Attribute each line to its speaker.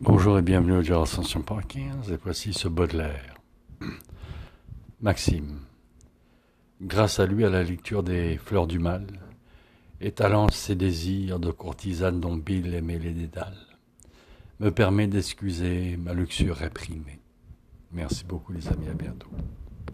Speaker 1: Bonjour et bienvenue au Dieu Ascension par 15, et voici ce Baudelaire. Maxime, grâce à lui à la lecture des Fleurs du Mal, étalant ses désirs de courtisane dont Bill aimait les dédales, me permet d'excuser ma luxure réprimée. Merci beaucoup les amis, à bientôt.